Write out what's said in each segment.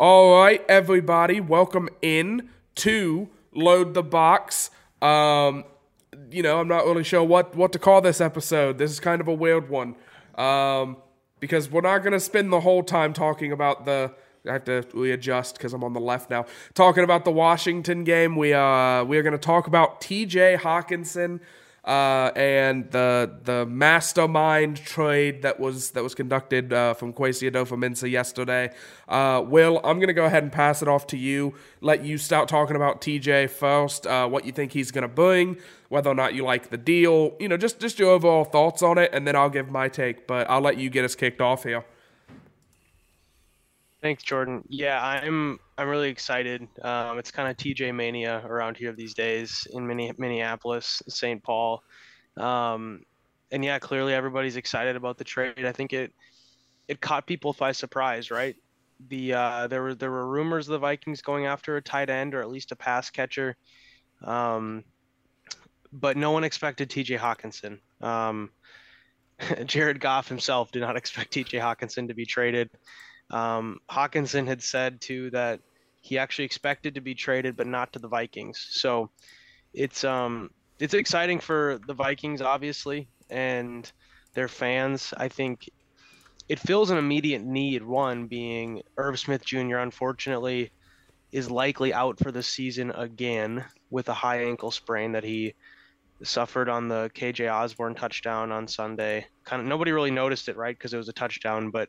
All right, everybody, welcome in to Load the Box. Um, you know, I'm not really sure what what to call this episode. This is kind of a weird one. Um, because we're not going to spend the whole time talking about the I have to readjust because I'm on the left now. Talking about the Washington game, we uh we are going to talk about T.J. Hockenson uh, and the the mastermind trade that was that was conducted uh, from Kwesi Adofo-Mensah yesterday. Uh, Will, I'm to go ahead and pass it off to you. Let you start talking about TJ first. Uh, what you think he's to bring, whether or not you like the deal. You know, just just your overall thoughts on it, and then I'll give my take. But I'll let you get us kicked off here. Thanks, Jordan. Yeah, I'm I'm really excited. Um, it's kind of TJ mania around here these days in Minneapolis, St. Paul, um, and yeah, clearly everybody's excited about the trade. I think it it caught people by surprise, right? The uh, there were there were rumors of the Vikings going after a tight end or at least a pass catcher, um, but no one expected TJ Hockenson. Um, Jared Goff himself did not expect TJ Hockenson to be traded. Um, Hockenson had said too that he actually expected to be traded, but not to the Vikings. So it's um it's exciting for the Vikings, obviously, and their fans. I think it fills an immediate need. One being Irv Smith Jr. Unfortunately, is likely out for the season again with a high ankle sprain that he suffered on the KJ Osborne touchdown on Sunday. Kind of nobody really noticed it, right? Because it was a touchdown, but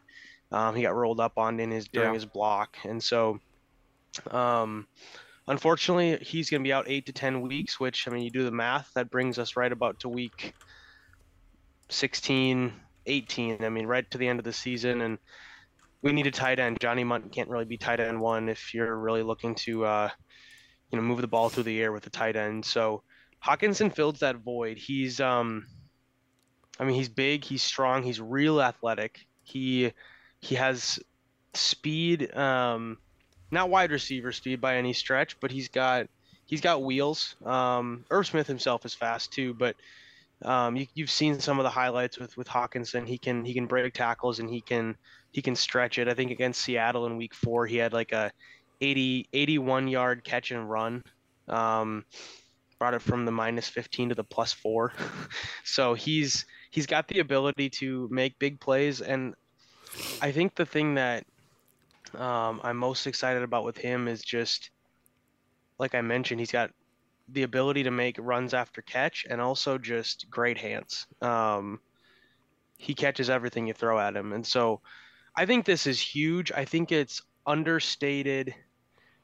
um, he got rolled up on in his during yeah. his block, and so um, unfortunately he's going to be out eight to ten weeks. Which I mean, you do the math, that brings us right about to week 16, 18. I mean, right to the end of the season, and we need a tight end. Johnny Mundt can't really be tight end one if you're really looking to uh, you know move the ball through the air with a tight end. So Hockenson fills that void. He's um, I mean, he's big, he's strong, he's real athletic. He he has speed, um, not wide receiver speed by any stretch, but he's got he's got wheels. Um, Irv Smith himself is fast too, but um, you, have seen some of the highlights with with Hockenson. He can he can break tackles and he can he can stretch it. I think against Seattle in Week Four, he had like a 80 81 yard catch and run. Um, brought it from the minus 15 to the plus four. so he's he's got the ability to make big plays, and I think the thing that um, I'm most excited about with him is just, like I mentioned, he's got the ability to make runs after catch and also just great hands. Um, he catches everything you throw at him. And so I think this is huge. I think it's understated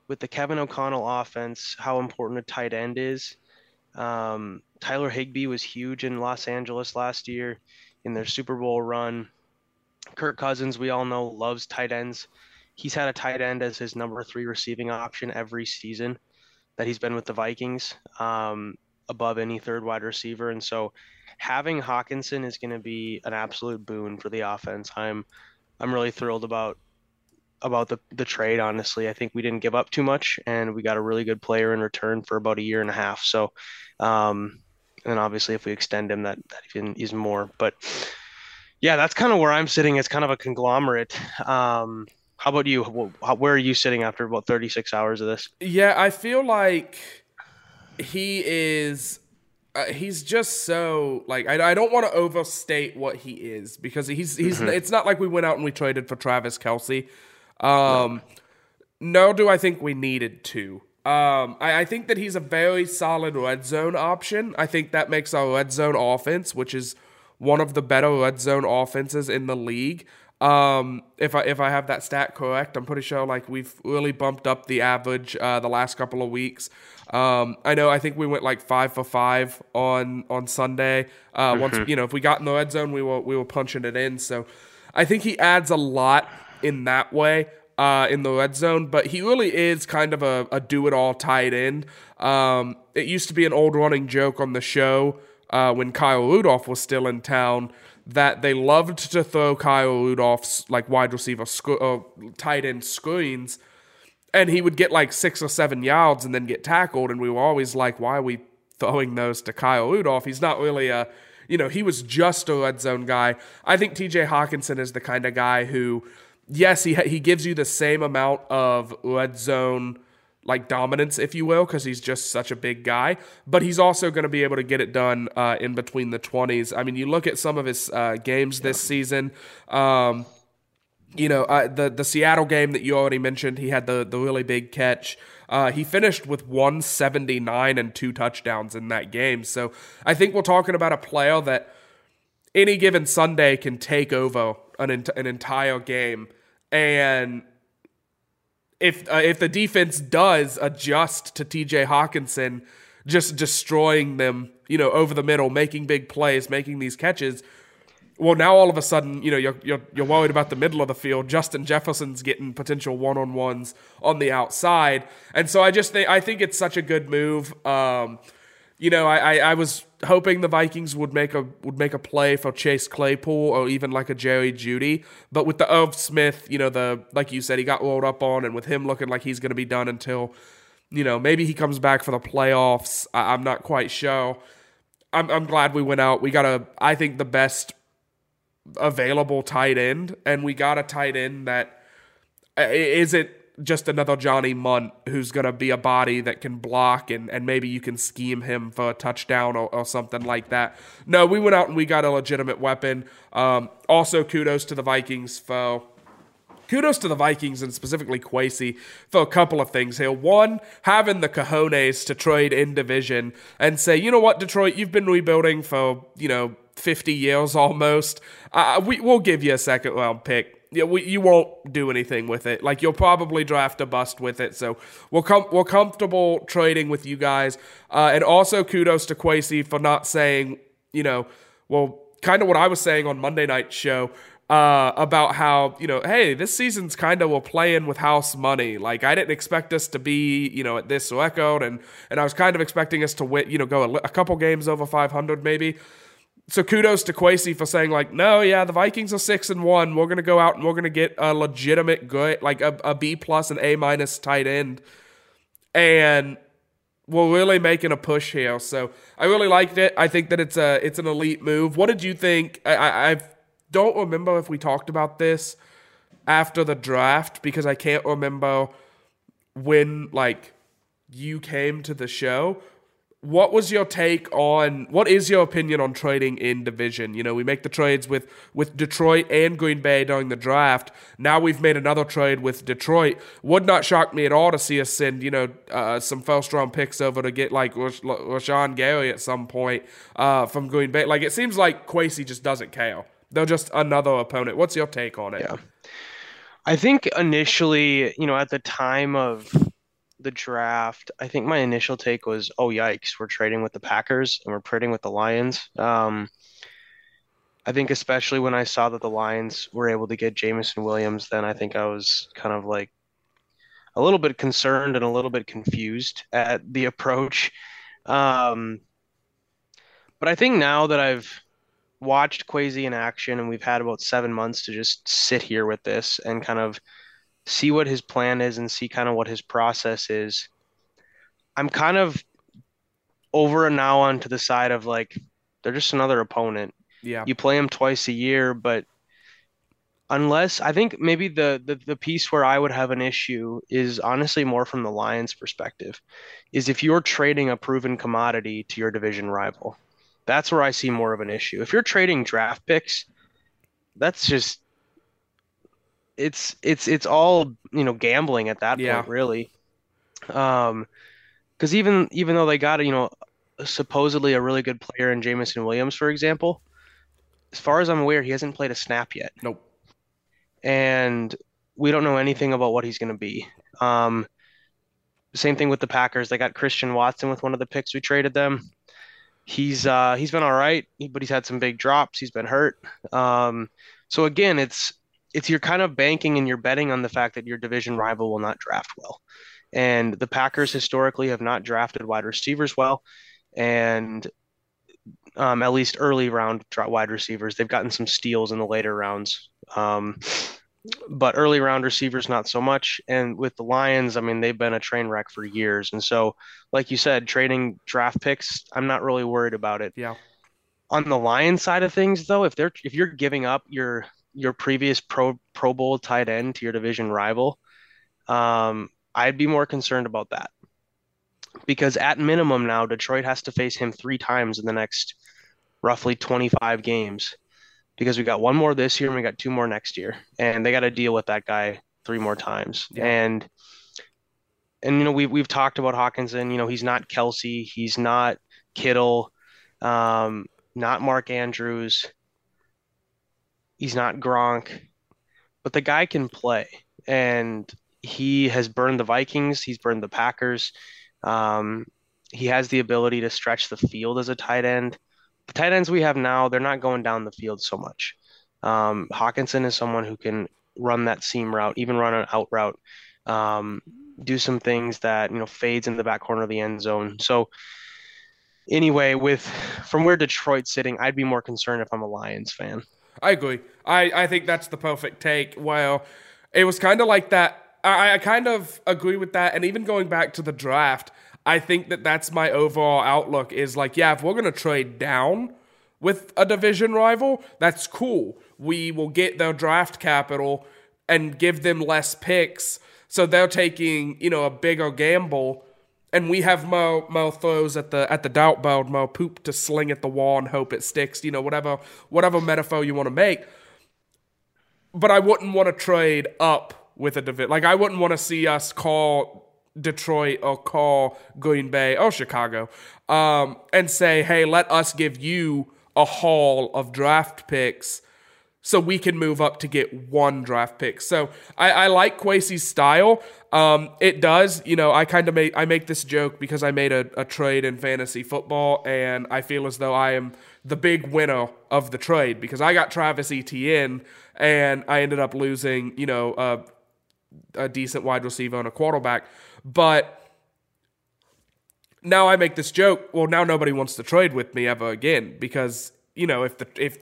with the Kevin O'Connell offense how important a tight end is. Um, Tyler Higbee was huge in Los Angeles last year in their Super Bowl run. Kirk Cousins, we all know, loves tight ends. He's had a tight end as his number three receiving option every season that he's been with the Vikings, um, above any third wide receiver. And so having Hockenson is going to be an absolute boon for the offense. I'm I'm really thrilled about about the, the trade, honestly. I think we didn't give up too much and we got a really good player in return for about a year and a half. So, um, and obviously if we extend him, that, that even is more. But yeah, that's kind of where I'm sitting. It's kind of a conglomerate. Um, how about you? Where are you sitting after about 36 hours of this? Yeah, I feel like he is. Uh, he's just so like I, I don't want to overstate what he is because he's he's mm-hmm. it's not like we went out and we traded for Travis Kelce. Um, no. Nor do I think we needed to. Um, I, I, think that he's a very solid red zone option. I think that makes our red zone offense, which is one of the better red zone offenses in the league. Um, if I if I have that stat correct, I'm pretty sure like we've really bumped up the average uh, the last couple of weeks. Um, I know I think we went like five for five on on Sunday. Uh, mm-hmm. Once you know if we got in the red zone, we were we were punching it in. So I think he adds a lot in that way. Uh, in the red zone, but he really is kind of a, a do it all tight end. Um, it used to be an old running joke on the show uh, when Kyle Rudolph was still in town that they loved to throw Kyle Rudolph's like wide receiver sc- uh, tight end screens, and he would get like six or seven yards and then get tackled, and we were always like, why are we throwing those to Kyle Rudolph? He's not really a you know, he was just a red zone guy. I think TJ Hockenson is the kind of guy who yes, he he gives you the same amount of red zone like dominance, if you will, because he's just such a big guy. But he's also going to be able to get it done uh, in between the twenties. I mean, you look at some of his uh, games this season. Um, you know, uh, the the Seattle game that you already mentioned, he had the the really big catch. Uh, he finished with 179 and two touchdowns in that game. So I think we're talking about a player that any given Sunday can take over an, an entire game. And if uh, if the defense does adjust to TJ Hockenson just destroying them, you know, over the middle, making big plays, making these catches, well, now all of a sudden, you know, you're, you're, you're worried about the middle of the field. Justin Jefferson's getting potential one on ones on the outside, and so I just think I think it's such a good move. Um, you know, I, I, I, was hoping the Vikings would make a would make a play for Chase Claypool or even like a Jerry Jeudy. but with the Irv Smith, you know, the like you said, he got rolled up on, and with him looking like he's going to be done until, you know, maybe he comes back for the playoffs. I, I'm not quite sure. I'm I'm glad we went out. We got a I think the best available tight end, and we got a tight end that uh, isn't just another Johnny Mundt who's going to be a body that can block and, and maybe you can scheme him for a touchdown or, or something like that. No, we went out and we got a legitimate weapon. Um, also, kudos to the Vikings for. Kudos to the Vikings and specifically Kwesi for a couple of things here. One, having the cojones to trade in division and say, you know what, Detroit, you've been rebuilding for, you know, 50 years almost. Uh, we, we'll give you a second round pick. Yeah, we, you won't do anything with it. Like you'll probably draft a bust with it. So we're com- we're comfortable trading with you guys. Uh, and also kudos to Kwesi for not saying, you know, well, kind of what I was saying on Monday night show. Uh, about how you know, hey, this season's kind of we're playing with house money. Like I didn't expect us to be, you know, at this record, and and I was kind of expecting us to win, you know, go a, a couple games over 500 maybe so kudos to Kwesi for saying like, no, yeah, the Vikings are six and one. We're gonna go out and we're gonna get a legitimate good, like a, a B plus and A minus tight end, and we're really making a push here. So I really liked it. I think that it's a it's an elite move. What did you think? I, I, I don't remember if we talked about this after the draft because I can't remember when like you came to the show what was your take on what is your opinion on trading in division? You know we make the trades with with detroit and green bay during the draft. Now we've made another trade with detroit. Would not shock me at all to see us send you know uh, some first round picks over to get like Rash- Rashan Gary at some point uh, from green bay. Like it seems like Kwesi just doesn't care. They're just another opponent. What's your take on it? Yeah. I think initially you know at the time of the draft, I think my initial take was, "Oh yikes, we're trading with the Packers and we're trading with the Lions." Um, I think especially when I saw that the Lions were able to get Jameson Williams, then I think I was kind of like a little bit concerned and a little bit confused at the approach. Um, but I think now that I've watched Kwesi in action and we've had about seven months to just sit here with this and kind of see what his plan is and see kind of what his process is. I'm kind of over and now on to the side of like they're just another opponent. Yeah. You play them twice a year, but unless I think maybe the, the the piece where I would have an issue is honestly more from the Lions perspective is if you're trading a proven commodity to your division rival. That's where I see more of an issue. If you're trading draft picks, that's just it's it's it's all you know gambling at that yeah. point really. Um because even even though they got you know supposedly a really good player in Jameson Williams for example as far as I'm aware he hasn't played a snap yet. Nope. And we don't know anything about what he's going to be. Um same thing with the Packers. They got Christian Watson with one of the picks. We traded them. He's uh he's been all right but he's had some big drops. He's been hurt. Um so again it's it's you're kind of banking and you're betting on the fact that your division rival will not draft well. And the Packers historically have not drafted wide receivers well, and um, at least early round wide receivers. They've gotten some steals in the later rounds, um, but early round receivers not so much. And with the Lions, I mean, they've been a train wreck for years. And so, like you said, trading draft picks, I'm not really worried about it. Yeah. On the Lions side of things, though, if they're if you're giving up your your previous Pro Pro Bowl tight end to your division rival, um, I'd be more concerned about that. Because at minimum now Detroit has to face him three times in the next roughly 25 games. Because we got one more this year and we got two more next year. And they got to deal with that guy three more times. Yeah. and and you know we've we've talked about Hockenson you know he's not Kelce. He's not Kittle. Um, not Mark Andrews he's not Gronk but the guy can play and he has burned the Vikings he's burned the Packers um, he has the ability to stretch the field as a tight end. The tight ends we have now, they're not going down the field so much. Um, Hockenson is someone who can run that seam route, even run an out route, um, do some things that you know fades in the back corner of the end zone. So anyway, with from where Detroit's sitting, I'd be more concerned if I'm a Lions fan. I agree. I, I think that's the perfect take. Well, it was kind of like that I, I kind of agree with that. And even going back to the draft, I think that that's my overall outlook is like, yeah, if we're going to trade down with a division rival, that's cool. We will get their draft capital and give them less picks. So they're taking, you know, a bigger gamble. And we have more, more throws at the at the doubt board, more poop to sling at the wall and hope it sticks, you know, whatever whatever metaphor you want to make. But I wouldn't want to trade up with a division. Like I wouldn't want to see us call Detroit or call Green Bay or Chicago um, and say, "Hey, let us give you a haul of draft picks." So we can move up to get one draft pick. So I, I like Kwesi's style. Um, it does, you know, I kind of make I make this joke because I made a, a trade in fantasy football, and I feel as though I am the big winner of the trade because I got Travis Etienne, and I ended up losing, you know, uh, a decent wide receiver and a quarterback. But now I make this joke. Well, now nobody wants to trade with me ever again because you know if the if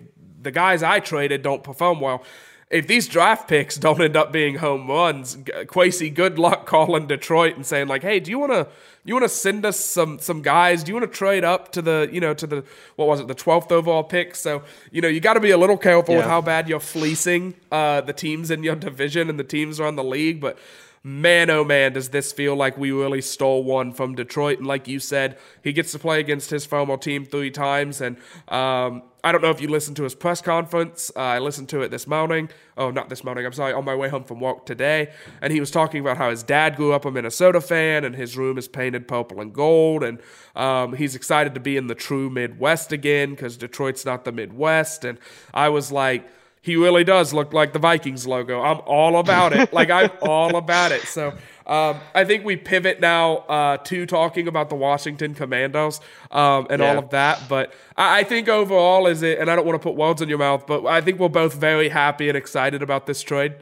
the guys I traded don't perform well, if these draft picks don't end up being home runs, Kwesi, good luck calling Detroit and saying like, "Hey, do you want to you want to send us some some guys? Do you want to trade up to the you know to the what was it the twelfth overall pick?" So you know you got to be a little careful yeah. with how bad you're fleecing uh, the teams in your division and the teams around the league, but man, oh man, does this feel like we really stole one from Detroit. And like you said, he gets to play against his former team three times. And um, I don't know if you listened to his press conference. Uh, I listened to it this morning. Oh, not this morning. I'm sorry, on my way home from work today. And he was talking about how his dad grew up a Minnesota fan and his room is painted purple and gold. And um, he's excited to be in the true Midwest again because Detroit's not the Midwest. And I was like, he really does look like the Vikings logo. I'm all about it. like I'm all about it. So um, I think we pivot now uh, to talking about the Washington Commandos um, and yeah. all of that. But I, I, think overall is it, and I don't want to put words in your mouth, but I think we're both very happy and excited about this trade.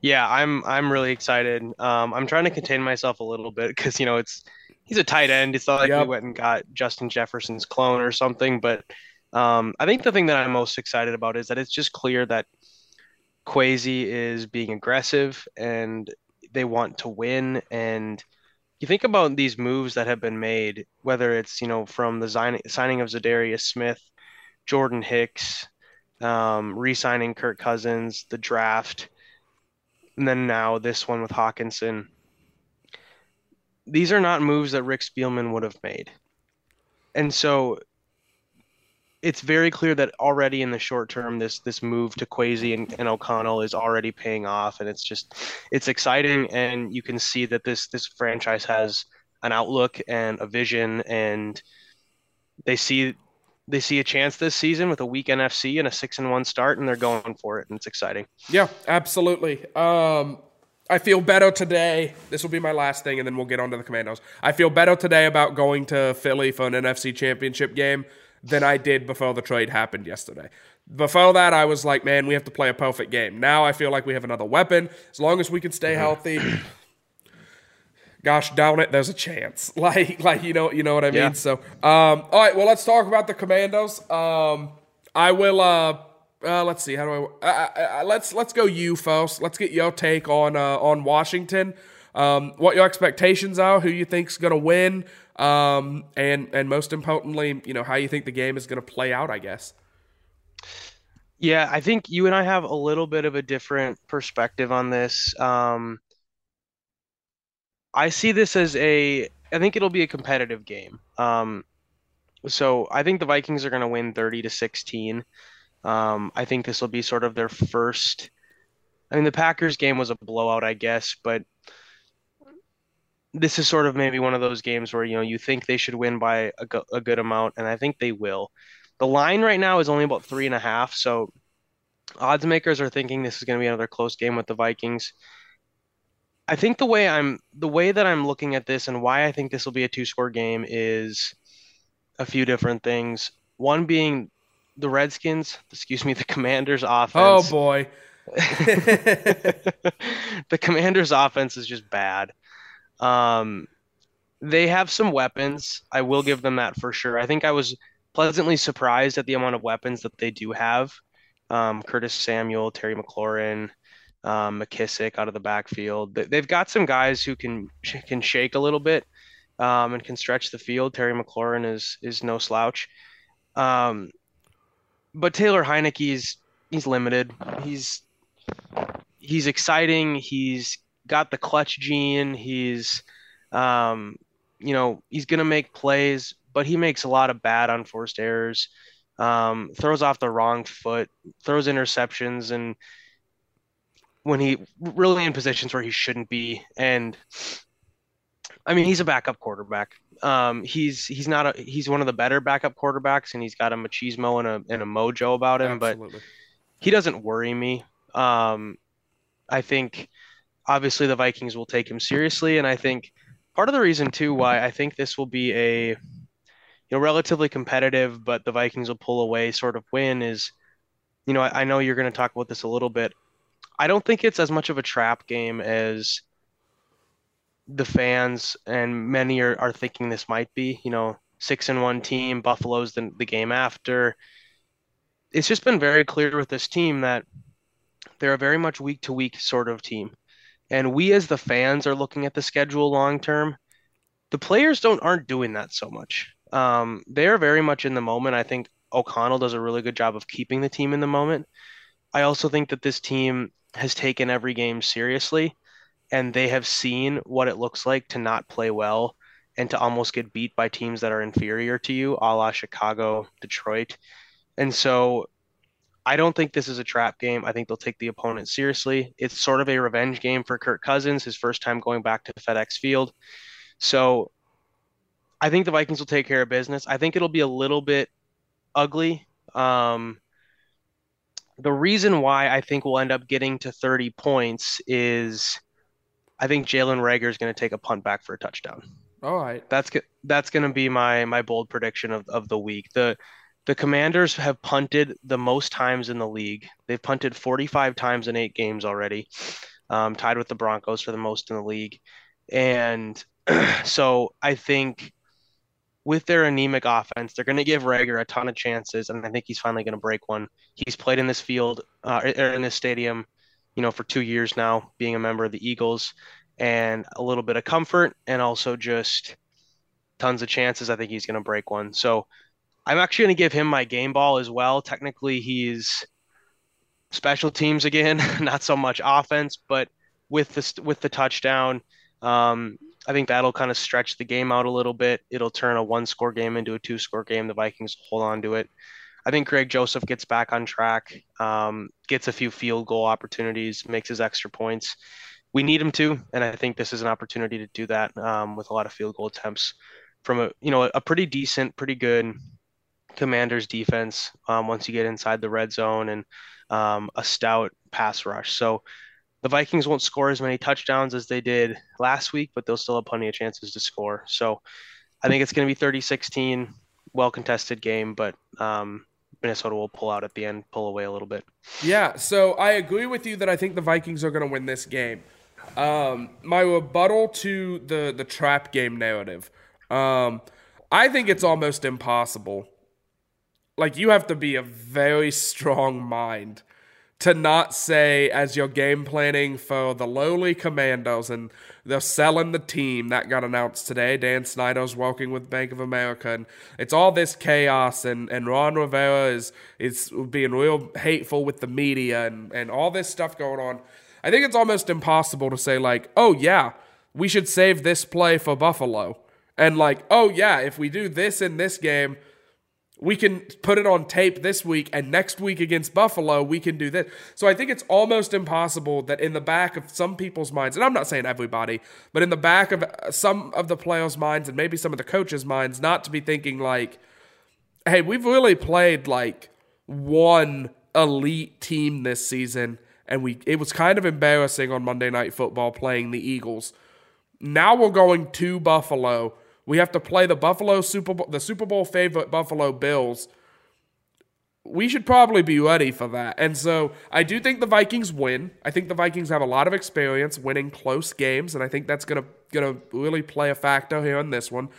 Yeah, I'm I'm really excited. Um, I'm trying to contain myself a little bit because you know it's he's a tight end. It's not like yep. we went and got Justin Jefferson's clone or something, but um, I think the thing that I'm most excited about is that it's just clear that Kwesi is being aggressive and they want to win. And you think about these moves that have been made, whether it's you know from the signing of Za'Darius Smith, Jordan Hicks, um, re-signing Kirk Cousins, the draft, and then now this one with Hockenson. These are not moves that Rick Spielman would have made. And so it's very clear that already in the short term, this this move to Kwesi and, and O'Connell is already paying off, and it's just it's exciting, and you can see that this this franchise has an outlook and a vision, and they see they see a chance this season with a weak NFC and a six and one start, and they're going for it, and it's exciting. Yeah, absolutely. Um, I feel better today. This will be my last thing, and then we'll get on to the Commandos. I feel better today about going to Philly for an NFC Championship game than I did before the trade happened yesterday. Before that, I was like, man, we have to play a perfect game. Now I feel like we have another weapon. As long as we can stay healthy, gosh darn it, there's a chance. Like, like you know, you know what I mean. Yeah. So, um, all right, well, let's talk about the Commandos. Um, I will. Uh, uh, let's see. How do I? Uh, uh, let's let's go you first. Let's get your take on uh, on Washington. Um, what your expectations are, who you think's going to win, um, and and most importantly, you know how you think the game is going to play out. I guess. Yeah, I think you and I have a little bit of a different perspective on this. Um, I see this as a, I think it'll be a competitive game. Um, so I think the Vikings are going to win 30 to 16. Um, I think this will be sort of their first. I mean, the Packers game was a blowout, I guess, but this is sort of maybe one of those games where you know you think they should win by a, go- a good amount, and I think they will. The line right now is only about three and a half, so odds makers are thinking this is going to be another close game with the Vikings. I think the way I'm the way that I'm looking at this and why I think this will be a two score game is a few different things. One being the Redskins, excuse me, the Commanders oh, offense. Oh boy. the Commanders offense is just bad. Um, they have some weapons. I will give them that for sure. I think I was pleasantly surprised at the amount of weapons that they do have. Um, Curtis Samuel, Terry McLaurin, um, McKissic out of the backfield. They've got some guys who can can shake a little bit um, and can stretch the field. Terry McLaurin is is no slouch. Um, but Taylor Heinicke's he's limited. He's he's exciting. He's got the clutch gene. He's, um, you know, he's gonna make plays, but he makes a lot of bad unforced errors. Um, throws off the wrong foot, throws interceptions, and when he really in positions where he shouldn't be. And I mean, he's a backup quarterback. Um, he's he's not a he's one of the better backup quarterbacks, and he's got a machismo and a and a mojo about him. Absolutely. But he doesn't worry me. Um, I think obviously the Vikings will take him seriously, and I think part of the reason too why I think this will be a you know relatively competitive, but the Vikings will pull away sort of win is, you know, I, I know you're going to talk about this a little bit. I don't think it's as much of a trap game as the fans and many are, are thinking this might be. You know, six and one team, Buffalo's the, the game after. It's just been very clear with this team that they're a very much week to week sort of team. And we as the fans are looking at the schedule long term. The players don't aren't doing that so much. Um, they are very much in the moment. I think O'Connell does a really good job of keeping the team in the moment. I also think that this team has taken every game seriously and they have seen what it looks like to not play well and to almost get beat by teams that are inferior to you, a la Chicago, Detroit. And so I don't think this is a trap game. I think they'll take the opponent seriously. It's sort of a revenge game for Kirk Cousins, his first time going back to FedEx Field. So I think the Vikings will take care of business. I think it'll be a little bit ugly. Um, the reason why I think we'll end up getting to 30 points is I think Jalen Reagor is going to take a punt back for a touchdown. All right. That's that's going to be my my bold prediction of, of the week. The the Commanders have punted the most times in the league. They've punted 45 times in eight games already, um, tied with the Broncos for the most in the league. And so I think with their anemic offense, they're going to give Reagor a ton of chances, and I think he's finally going to break one. He's played in this field uh, or in this stadium you know, for two years now, being a member of the Eagles, and a little bit of comfort, and also just tons of chances. I think he's going to break one. So I'm actually going to give him my game ball as well. Technically, he's special teams again, not so much offense, but with the with the touchdown, um, I think that'll kind of stretch the game out a little bit. It'll turn a one score game into a two score game. The Vikings hold on to it. I think Greg Joseph gets back on track, um, gets a few field goal opportunities, makes his extra points. We need him to, and I think this is an opportunity to do that um, with a lot of field goal attempts from a you know a pretty decent, pretty good Commanders defense um, once you get inside the red zone and um, a stout pass rush. So the Vikings won't score as many touchdowns as they did last week, but they'll still have plenty of chances to score. So I think it's going to be 30 16, well contested game, but um, Minnesota will pull out at the end, pull away a little bit. Yeah, so I agree with you that I think the Vikings are going to win this game. Um, my rebuttal to the the trap game narrative, um, I think it's almost impossible. Like you have to be a very strong mind to not say as you're game planning for the lowly commandos and they're selling the team that got announced today. Dan Snyder's working with Bank of America and it's all this chaos and, and Ron Rivera is is being real hateful with the media and, and all this stuff going on. I think it's almost impossible to say like, oh yeah, we should save this play for Buffalo. And like, oh yeah, if we do this in this game, we can put it on tape this week and next week against Buffalo we can do this. So I think it's almost impossible that in the back of some people's minds, and I'm not saying everybody, but in the back of uh, some of the players' minds and maybe some of the coaches' minds, not to be thinking like, hey, we've really played like one elite team this season, and we it was kind of embarrassing on Monday Night Football playing the Eagles. Now we're going to Buffalo we have to play the Buffalo Super Bowl, the Super Bowl favorite Buffalo Bills. We should probably be ready for that. And so I do think the Vikings win. I think the Vikings have a lot of experience winning close games, and I think that's gonna gonna really play a factor here in this one.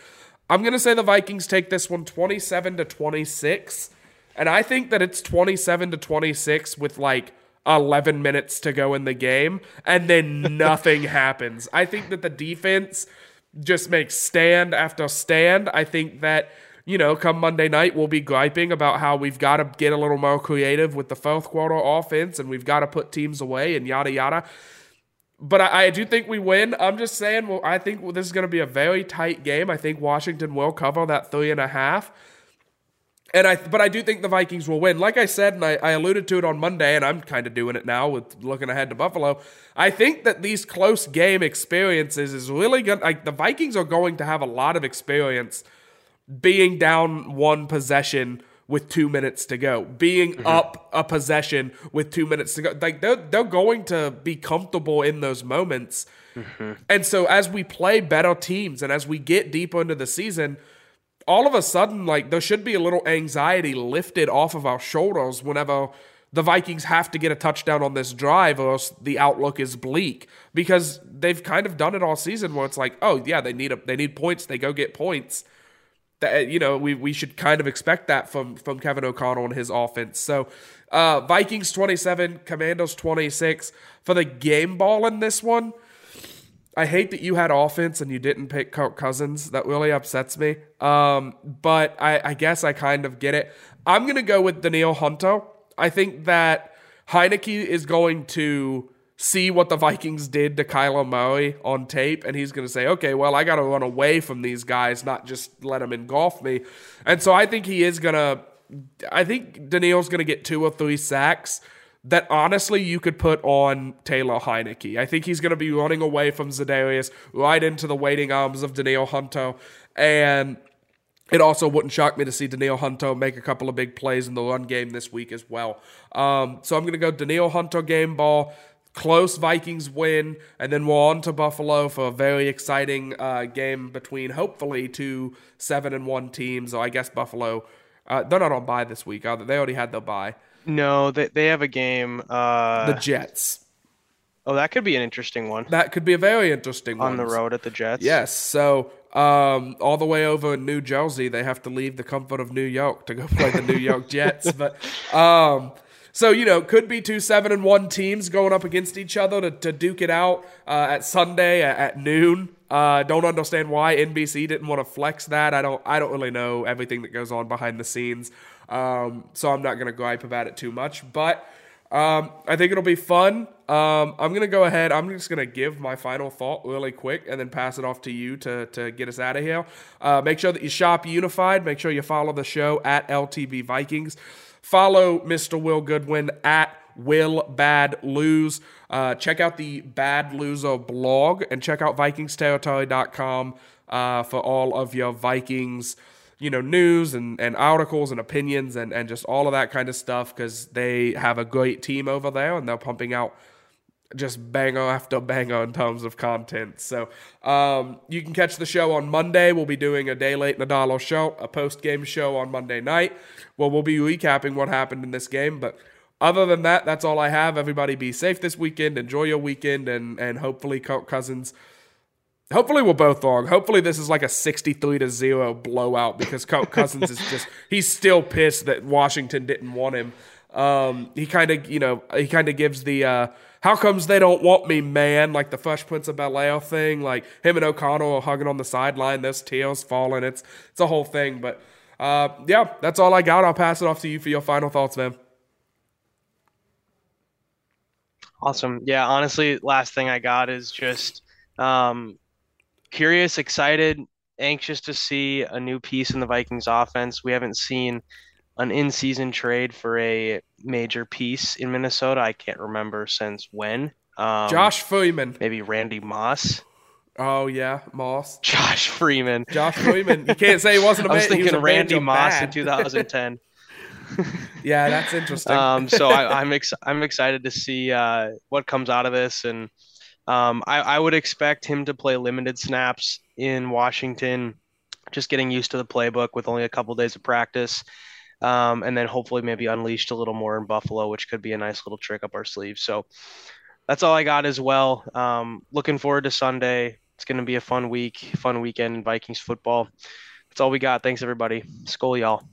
I'm gonna say the Vikings take this one 27 to 26. And I think that it's 27 to 26 with like 11 minutes to go in the game, and then nothing happens. I think that the defense just makes stand after stand. I think that, you know, come Monday night, we'll be griping about how we've got to get a little more creative with the fourth quarter offense and we've got to put teams away and yada, yada. But I, I do think we win. I'm just saying, well, I think this is going to be a very tight game. I think Washington will cover that three and a half. And I, but I do think the Vikings will win. Like I said, and I, I alluded to it on Monday, and I'm kind of doing it now with looking ahead to Buffalo. I think that these close game experiences is really good. Like the Vikings are going to have a lot of experience being down one possession with two minutes to go, being mm-hmm. up a possession with two minutes to go. Like they're they're going to be comfortable in those moments. Mm-hmm. And so as we play better teams and as we get deeper into the season all of a sudden, like there should be a little anxiety lifted off of our shoulders whenever the Vikings have to get a touchdown on this drive, or else the outlook is bleak because they've kind of done it all season where it's like, oh yeah, they need a, they need points, they go get points. That you know, we we should kind of expect that from from Kevin O'Connell and his offense. So, uh, Vikings twenty seven, Commandos twenty six for the game ball in this one. I hate that you had offense and you didn't pick Kirk Cousins. That really upsets me. Um, but I, I, guess I kind of get it. I'm going to go with Danielle Hunter. I think that Heinicke is going to see what the Vikings did to Kyler Murray on tape, and he's going to say, okay, well, I got to run away from these guys, not just let them engulf me. And so I think he is going to, I think Danielle's going to get two or three sacks that honestly you could put on Taylor Heinicke. I think he's going to be running away from Za'Darius right into the waiting arms of Danielle Hunter. And it also wouldn't shock me to see Danielle Hunter make a couple of big plays in the run game this week as well. Um, so I'm going to go Danielle Hunter game ball. Close Vikings win, and then we're on to Buffalo for a very exciting uh, game between hopefully two seven and one teams. Or I guess Buffalo, uh, they're not on bye this week. They already had their bye. No, they they have a game. Uh, the Jets. Oh, that could be an interesting one. That could be a very interesting one. On the road at the Jets. Yes. So, um, all the way over in New Jersey, they have to leave the comfort of New York to go play the New York Jets. But, um, so you know, could be two seven and one teams going up against each other to, to duke it out uh, at Sunday at, at noon. Uh, don't understand why NBC didn't want to flex that. I don't. I don't really know everything that goes on behind the scenes. Um, so I'm not going to gripe about it too much. But um, I think it'll be fun. Um, I'm going to go ahead. I'm just going to give my final thought really quick and then pass it off to you to, to get us out of here. Uh, make sure that you shop unified. Make sure you follow the show at LTB Vikings. Follow Mr. Will Goodwin at Will Bad Lose. Uh, check out the Bad Loser blog and check out VikingsTerritory.com uh, for all of your Vikings you know news and, and articles and opinions and, and just all of that kind of stuff because they have a great team over there and they're pumping out just banger after banger in terms of content. So um, you can catch the show on Monday. We'll be doing a day late Nadal show, a post game show on Monday night. Well, we'll be recapping what happened in this game, but. Other than that, that's all I have. Everybody be safe this weekend. Enjoy your weekend, and and hopefully Kirk Cousins Hopefully we're both wrong. Hopefully this is like a 63 to 0 blowout because Cousins is just he's still pissed that Washington didn't want him. Um, he kind of, you know, he kind of gives the uh, "How comes they don't want me, man?" like the Fresh Prince of Bel Air thing. Like him and O'Connell are hugging on the sideline. There's tears falling. It's it's a whole thing. But uh, yeah, that's all I got. I'll pass it off to you for your final thoughts, man. Awesome. Yeah, honestly, last thing I got is just um, curious, excited, anxious to see a new piece in the Vikings offense. We haven't seen an in-season trade for a major piece in Minnesota. I can't remember since when. Um, Josh Freeman. Maybe Randy Moss. Oh yeah, Moss. Josh Freeman. Josh Freeman. You can't say he wasn't a I was thinking was Randy Moss bad. in 2010. yeah, that's interesting. um, so I, am ex- I'm excited to see uh, what comes out of this, and um, I, I would expect him to play limited snaps in Washington, just getting used to the playbook with only a couple days of practice. Um, and then hopefully maybe unleashed a little more in Buffalo, which could be a nice little trick up our sleeve. So that's all I got as well. Um, looking forward to Sunday. It's going to be a fun week, fun weekend in Vikings football. That's all we got. Thanks, everybody. Skol, y'all.